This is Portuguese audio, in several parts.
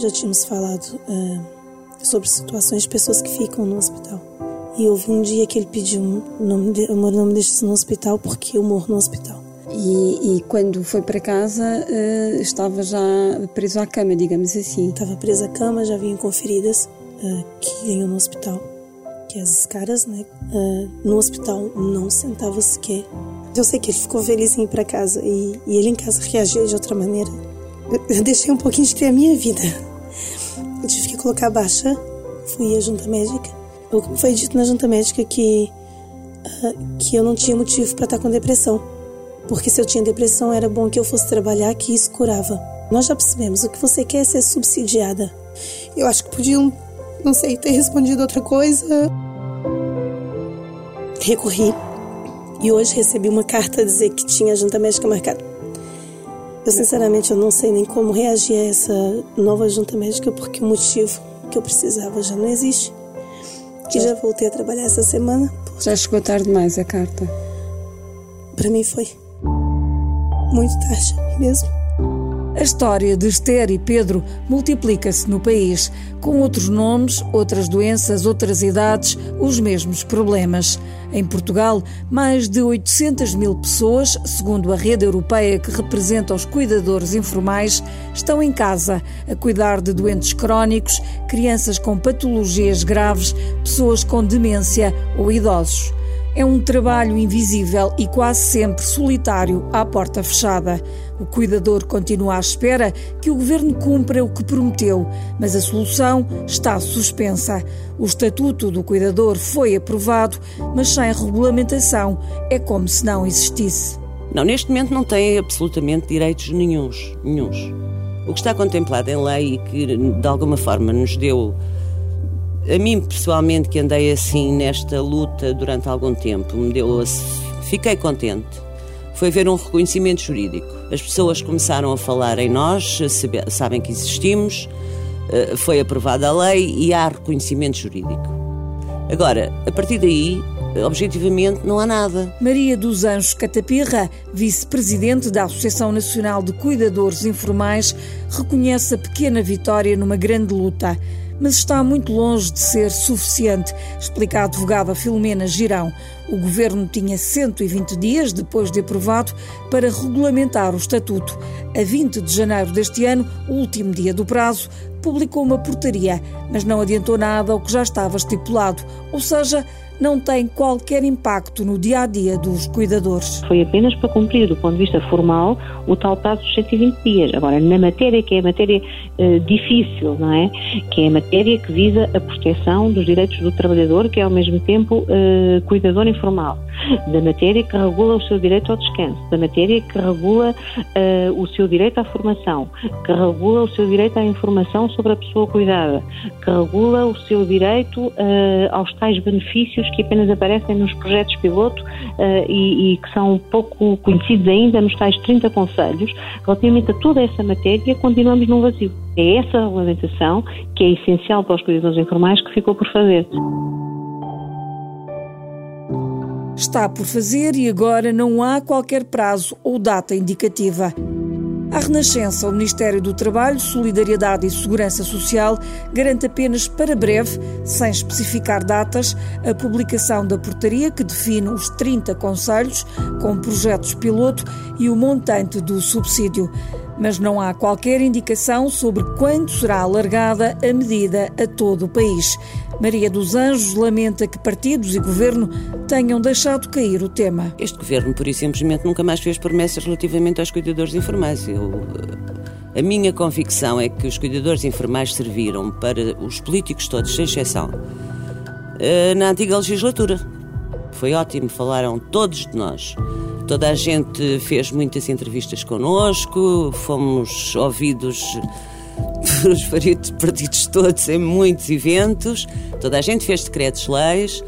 já tínhamos falado uh, sobre situações de pessoas que ficam no hospital. E houve um dia que ele pediu o nome de, o nome destes no hospital porque eu morro no hospital. E, e, quando foi para casa uh, estava já preso à cama, digamos assim. Estava preso à cama, já vinham conferidas uh, que ganhou no hospital, que as escaras, né? No hospital não sentava sequer. Eu sei que ele ficou feliz em ir para casa e, e, ele em casa reagia de outra maneira. Eu deixei um pouquinho de ter a minha vida. Eu tive que colocar baixa, fui à junta médica. Foi dito na junta médica que, que eu não tinha motivo para estar com depressão porque se eu tinha depressão era bom que eu fosse trabalhar que isso curava. Nós já percebemos, o que você quer é ser subsidiada. Eu acho que podiam, não sei, ter respondido outra coisa. Recorri e hoje recebi uma carta a dizer que tinha junta médica marcada. Eu sinceramente eu não sei nem como reagir a essa nova junta médica porque o motivo que eu precisava já não existe. Que já voltei a trabalhar essa semana. Já chegou tarde demais a carta? Para mim foi muito tarde mesmo. A história de Esther e Pedro multiplica-se no país, com outros nomes, outras doenças, outras idades, os mesmos problemas. Em Portugal, mais de 800 mil pessoas, segundo a rede europeia que representa os cuidadores informais, estão em casa a cuidar de doentes crónicos, crianças com patologias graves, pessoas com demência ou idosos. É um trabalho invisível e quase sempre solitário à porta fechada. O cuidador continua à espera que o governo cumpra o que prometeu, mas a solução está suspensa. O estatuto do cuidador foi aprovado, mas sem regulamentação. É como se não existisse. Não, neste momento não tem absolutamente direitos nenhums, nenhums. O que está contemplado em lei e que de alguma forma nos deu a mim, pessoalmente, que andei assim nesta luta durante algum tempo, me deu. Fiquei contente. Foi ver um reconhecimento jurídico. As pessoas começaram a falar em nós, sabem que existimos, eh, foi aprovada a lei e há reconhecimento jurídico. Agora, a partir daí, objetivamente não há nada. Maria dos Anjos Catapirra, vice-presidente da Associação Nacional de Cuidadores Informais, reconhece a pequena vitória numa grande luta mas está muito longe de ser suficiente, explica a advogada Filomena Girão. O governo tinha 120 dias, depois de aprovado, para regulamentar o estatuto. A 20 de janeiro deste ano, o último dia do prazo, publicou uma portaria, mas não adiantou nada ao que já estava estipulado, ou seja, não tem qualquer impacto no dia a dia dos cuidadores. Foi apenas para cumprir, do ponto de vista formal, o tal prazo de 120 dias. Agora, na matéria que é a matéria uh, difícil, não é? Que é a matéria que visa a proteção dos direitos do trabalhador, que é ao mesmo tempo uh, cuidador informal, da matéria que regula o seu direito ao descanso, da matéria que regula uh, o seu direito à formação, que regula o seu direito à informação sobre a pessoa cuidada, que regula o seu direito aos tais benefícios que apenas aparecem nos projetos piloto uh, e, e, que são pouco conhecidos ainda nos tais 30 conselhos, relativamente a toda essa matéria, continuamos num vazio. É essa regulamentação que é essencial para os cuidadores informais que ficou por fazer. Está por fazer e agora não há qualquer prazo ou data indicativa. A Renascença, o Ministério do Trabalho, Solidariedade e Segurança Social, garante apenas para breve, sem especificar datas, a publicação da portaria que define os 30 conselhos com projetos piloto e o montante do subsídio mas não há qualquer indicação sobre quando será alargada a medida a todo o país. Maria dos Anjos lamenta que partidos e governo tenham deixado cair o tema. Este governo, por e simplesmente, nunca mais fez promessas relativamente aos cuidadores informais. Eu, a minha convicção é que os cuidadores informais serviram para os políticos todos, sem exceção, eh, na antiga legislatura. Foi ótimo, falaram todos de nós. Toda a gente fez muitas entrevistas connosco, fomos ouvidos pelos partidos todos em muitos eventos, toda a gente fez decretos-leis,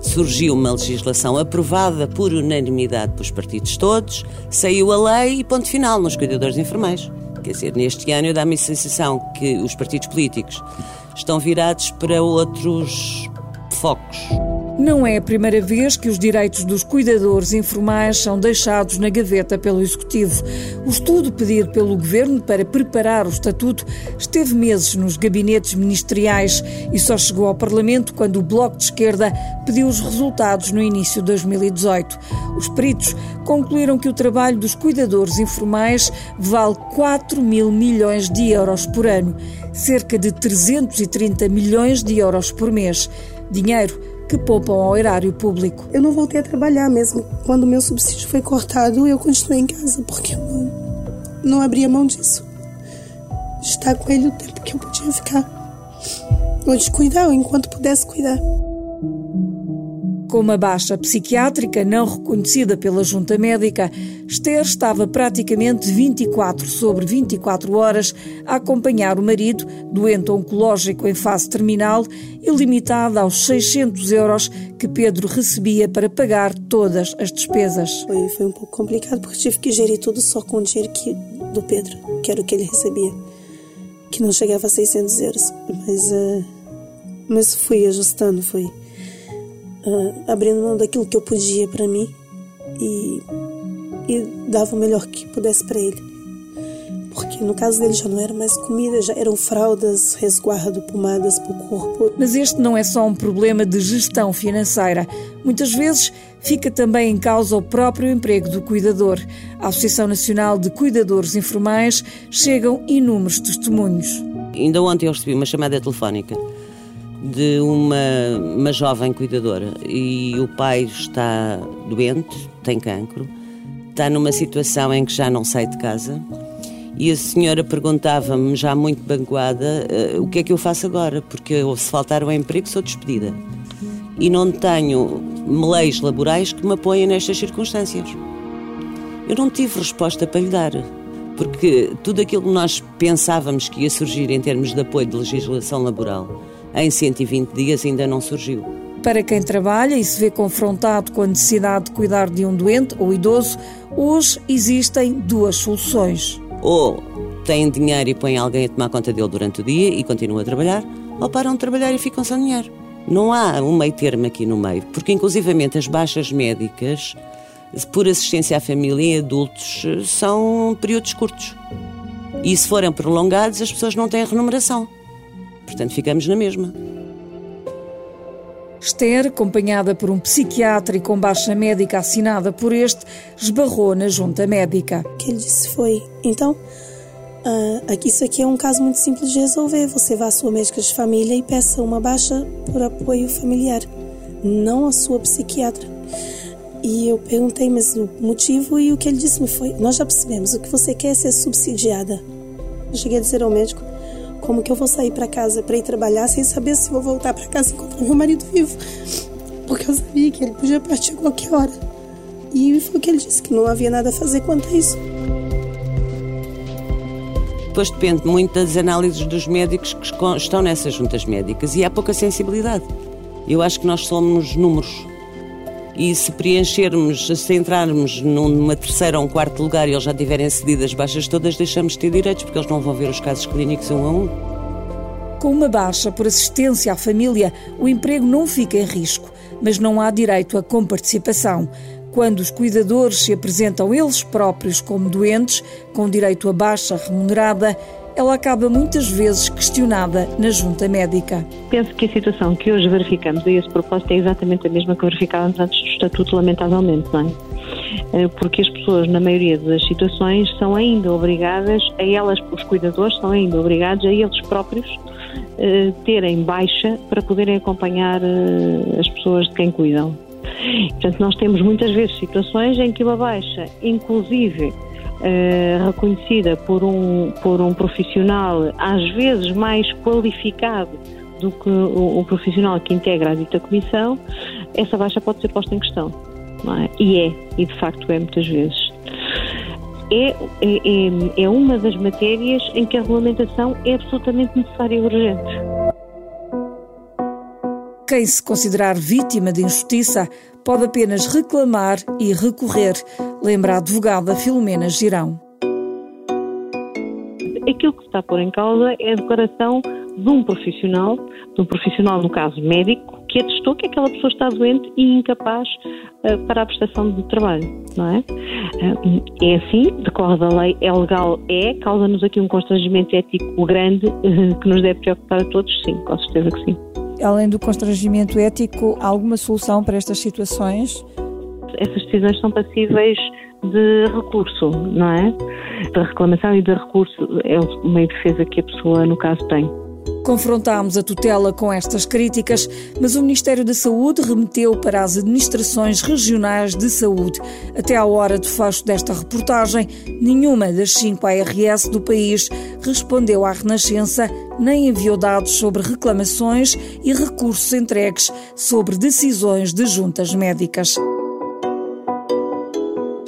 surgiu uma legislação aprovada por unanimidade pelos partidos todos, saiu a lei e ponto final nos cuidadores informais. Quer dizer, neste ano dá-me a sensação que os partidos políticos estão virados para outros focos. Não é a primeira vez que os direitos dos cuidadores informais são deixados na gaveta pelo Executivo. O estudo pedido pelo Governo para preparar o Estatuto esteve meses nos gabinetes ministeriais e só chegou ao Parlamento quando o Bloco de Esquerda pediu os resultados no início de 2018. Os peritos concluíram que o trabalho dos cuidadores informais vale 4 mil milhões de euros por ano, cerca de 330 milhões de euros por mês. Dinheiro que poupam ao erário público. Eu não voltei a trabalhar mesmo. Quando o meu subsídio foi cortado, eu continuei em casa, porque eu não, não abria mão disso. Estar com ele o tempo que eu podia ficar. Ou de cuidar, enquanto pudesse cuidar. Com uma baixa psiquiátrica não reconhecida pela junta médica, Esther estava praticamente 24 sobre 24 horas a acompanhar o marido, doente oncológico em fase terminal e limitada aos 600 euros que Pedro recebia para pagar todas as despesas. Foi, foi um pouco complicado porque tive que gerir tudo só com o dinheiro que, do Pedro, que era o que ele recebia, que não chegava a 600 euros. Mas, uh, mas fui ajustando, foi uh, abrindo mão daquilo que eu podia para mim e, e dava o melhor que pudesse para ele. Porque no caso dele já não era mais comida, já eram fraldas, resguardo, pomadas para o corpo. Mas este não é só um problema de gestão financeira. Muitas vezes fica também em causa o próprio emprego do cuidador. A Associação Nacional de Cuidadores Informais chegam inúmeros testemunhos. Ainda ontem eu recebi uma chamada telefónica de uma, uma jovem cuidadora e o pai está doente, tem cancro, está numa situação em que já não sai de casa e a senhora perguntava-me, já muito banguada, uh, o que é que eu faço agora? Porque se faltar o emprego sou despedida e não tenho leis laborais que me apoiem nestas circunstâncias. Eu não tive resposta para lhe dar, porque tudo aquilo que nós pensávamos que ia surgir em termos de apoio de legislação laboral em 120 dias ainda não surgiu. Para quem trabalha e se vê confrontado com a necessidade de cuidar de um doente ou idoso, hoje existem duas soluções. Ou têm dinheiro e põem alguém a tomar conta dele durante o dia e continuam a trabalhar, ou param de trabalhar e ficam sem dinheiro. Não há um meio termo aqui no meio, porque inclusivamente as baixas médicas por assistência à família em adultos são períodos curtos. E se forem prolongados, as pessoas não têm remuneração. Portanto, ficamos na mesma. Esther, acompanhada por um psiquiatra e com baixa médica assinada por este, esbarrou na junta médica. O que ele disse foi: então, uh, aqui, isso aqui é um caso muito simples de resolver. Você vá à sua médica de família e peça uma baixa por apoio familiar, não a sua psiquiatra. E eu perguntei, mas o motivo e o que ele disse me foi: nós já percebemos, o que você quer é ser subsidiada. Eu cheguei a dizer ao médico: como que eu vou sair para casa para ir trabalhar sem saber se vou voltar para casa e encontrar meu marido vivo? Porque eu sabia que ele podia partir a qualquer hora. E foi o que ele disse, que não havia nada a fazer quanto a isso. Depois depende muito das análises dos médicos que estão nessas juntas médicas e há pouca sensibilidade. Eu acho que nós somos números. E se preenchermos, se entrarmos numa terceira ou um quarto lugar e eles já tiverem cedido as baixas todas, deixamos de ter direitos, porque eles não vão ver os casos clínicos um a um. Com uma baixa por assistência à família, o emprego não fica em risco, mas não há direito à comparticipação. Quando os cuidadores se apresentam eles próprios como doentes, com direito a baixa remunerada, ela acaba muitas vezes questionada na junta médica. Penso que a situação que hoje verificamos a esse propósito é exatamente a mesma que verificávamos antes do Estatuto, lamentavelmente, não é? Eh, porque as pessoas, na maioria das situações, são ainda obrigadas, a elas, os cuidadores, são ainda obrigados a eles próprios eh, terem baixa para poderem acompanhar eh, as pessoas de quem cuidam. Portanto, nós temos muitas vezes situações em que uma baixa, inclusive uh, reconhecida por um, por um profissional às vezes mais qualificado do que o, o profissional que integra a dita comissão, essa baixa pode ser posta em questão. É? E é, e de facto é muitas vezes. É, é, é, é uma das matérias em que a regulamentação é absolutamente necessária e urgente. Quem se considerar vítima de injustiça pode apenas reclamar e recorrer, lembra a advogada Filomena Girão. Aquilo que se está a pôr em causa é a declaração de um profissional, de um profissional, no caso médico, que atestou que aquela pessoa está doente e incapaz uh, para a prestação de trabalho, não é? Uh, é assim, decorre da lei, é legal, é, causa-nos aqui um constrangimento ético grande uh, que nos deve preocupar a todos, sim, com certeza que sim. Além do constrangimento ético, há alguma solução para estas situações? Essas decisões são passíveis de recurso, não é? Da reclamação e de recurso é de defesa que a pessoa, no caso, tem. Confrontámos a tutela com estas críticas, mas o Ministério da Saúde remeteu para as administrações regionais de saúde. Até à hora do fecho desta reportagem, nenhuma das cinco ARS do país respondeu à Renascença nem enviou dados sobre reclamações e recursos entregues sobre decisões de juntas médicas.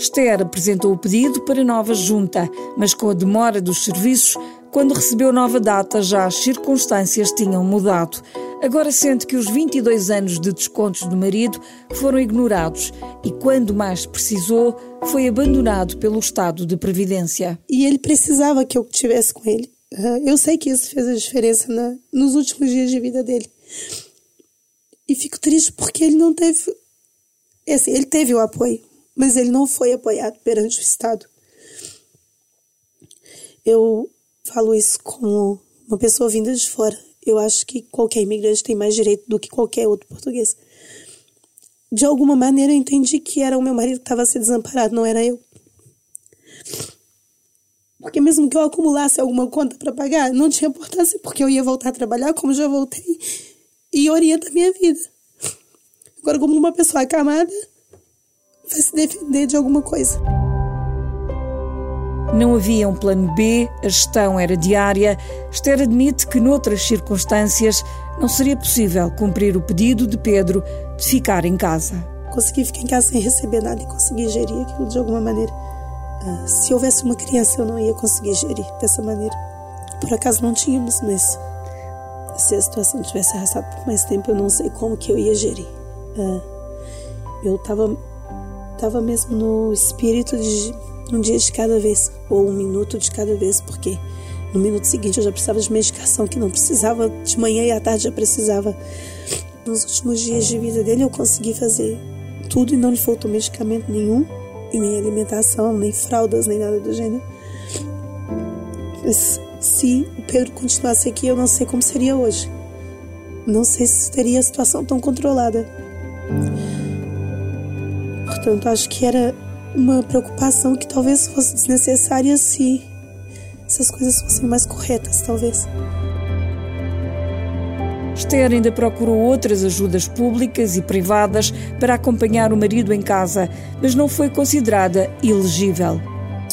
Esther apresentou o pedido para nova junta, mas com a demora dos serviços, quando recebeu nova data, já as circunstâncias tinham mudado. Agora sente que os 22 anos de descontos do marido foram ignorados e, quando mais precisou, foi abandonado pelo Estado de Previdência. E ele precisava que eu estivesse com ele. Eu sei que isso fez a diferença na, nos últimos dias de vida dele. E fico triste porque ele não teve. Assim, ele teve o apoio, mas ele não foi apoiado perante o Estado. Eu falo isso como uma pessoa vinda de fora. Eu acho que qualquer imigrante tem mais direito do que qualquer outro português. De alguma maneira eu entendi que era o meu marido que estava a ser desamparado, não era eu. Porque mesmo que eu acumulasse alguma conta para pagar, não tinha importância, porque eu ia voltar a trabalhar como já voltei e orienta a minha vida. Agora, como uma pessoa acamada, vai se defender de alguma coisa. Não havia um plano B, a gestão era diária. Esther admite que, noutras circunstâncias, não seria possível cumprir o pedido de Pedro de ficar em casa. Consegui ficar em casa sem receber nada e consegui gerir aquilo de alguma maneira. Uh, se houvesse uma criança, eu não ia conseguir gerir dessa maneira. Por acaso não tínhamos, mas se a situação tivesse arrastado por mais tempo, eu não sei como que eu ia gerir. Uh, eu estava tava mesmo no espírito de um dia de cada vez, ou um minuto de cada vez, porque no minuto seguinte eu já precisava de medicação que não precisava, de manhã e à tarde já precisava. Nos últimos dias de vida dele eu consegui fazer tudo e não lhe faltou medicamento nenhum, e nem alimentação, nem fraldas, nem nada do gênero. Mas se o Pedro continuasse aqui, eu não sei como seria hoje. Não sei se teria a situação tão controlada. Portanto, acho que era uma preocupação que talvez fosse desnecessária se, se as coisas fossem mais corretas, talvez. Esther ainda procurou outras ajudas públicas e privadas para acompanhar o marido em casa, mas não foi considerada elegível.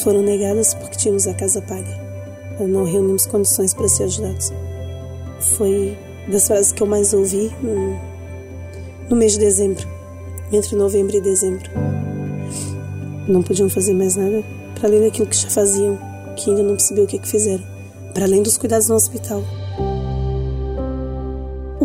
Foram negadas porque tínhamos a casa paga. Não reunimos condições para ser ajudados. Foi das frases que eu mais ouvi no, no mês de dezembro, entre novembro e dezembro não podiam fazer mais nada para além daquilo que já faziam, que ainda não percebiam o que, é que fizeram, para além dos cuidados no hospital.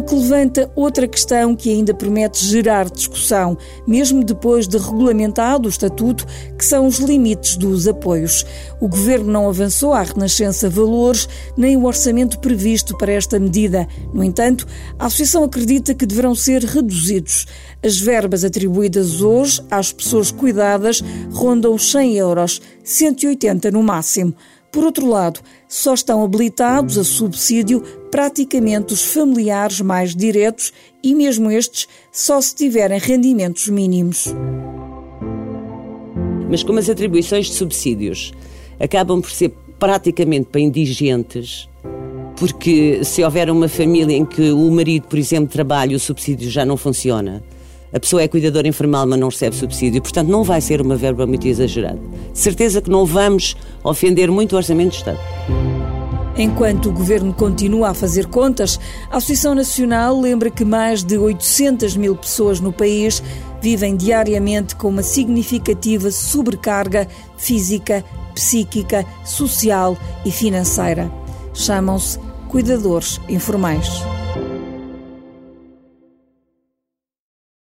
Que levanta outra questão que ainda promete gerar discussão, mesmo depois de regulamentado o estatuto, que são os limites dos apoios. O governo não avançou à Renascença valores nem o orçamento previsto para esta medida. No entanto, a Associação acredita que deverão ser reduzidos. As verbas atribuídas hoje às pessoas cuidadas rondam os 100 euros, 180 no máximo. Por outro lado, só estão habilitados a subsídio praticamente os familiares mais diretos e mesmo estes só se tiverem rendimentos mínimos. Mas como as atribuições de subsídios acabam por ser praticamente para indigentes, porque se houver uma família em que o marido, por exemplo, trabalha o subsídio já não funciona, a pessoa é cuidadora informal, mas não recebe subsídio, portanto não vai ser uma verba muito exagerada. De certeza que não vamos ofender muito o Orçamento do Estado. Enquanto o governo continua a fazer contas, a Associação Nacional lembra que mais de 800 mil pessoas no país vivem diariamente com uma significativa sobrecarga física, psíquica, social e financeira. Chamam-se cuidadores informais.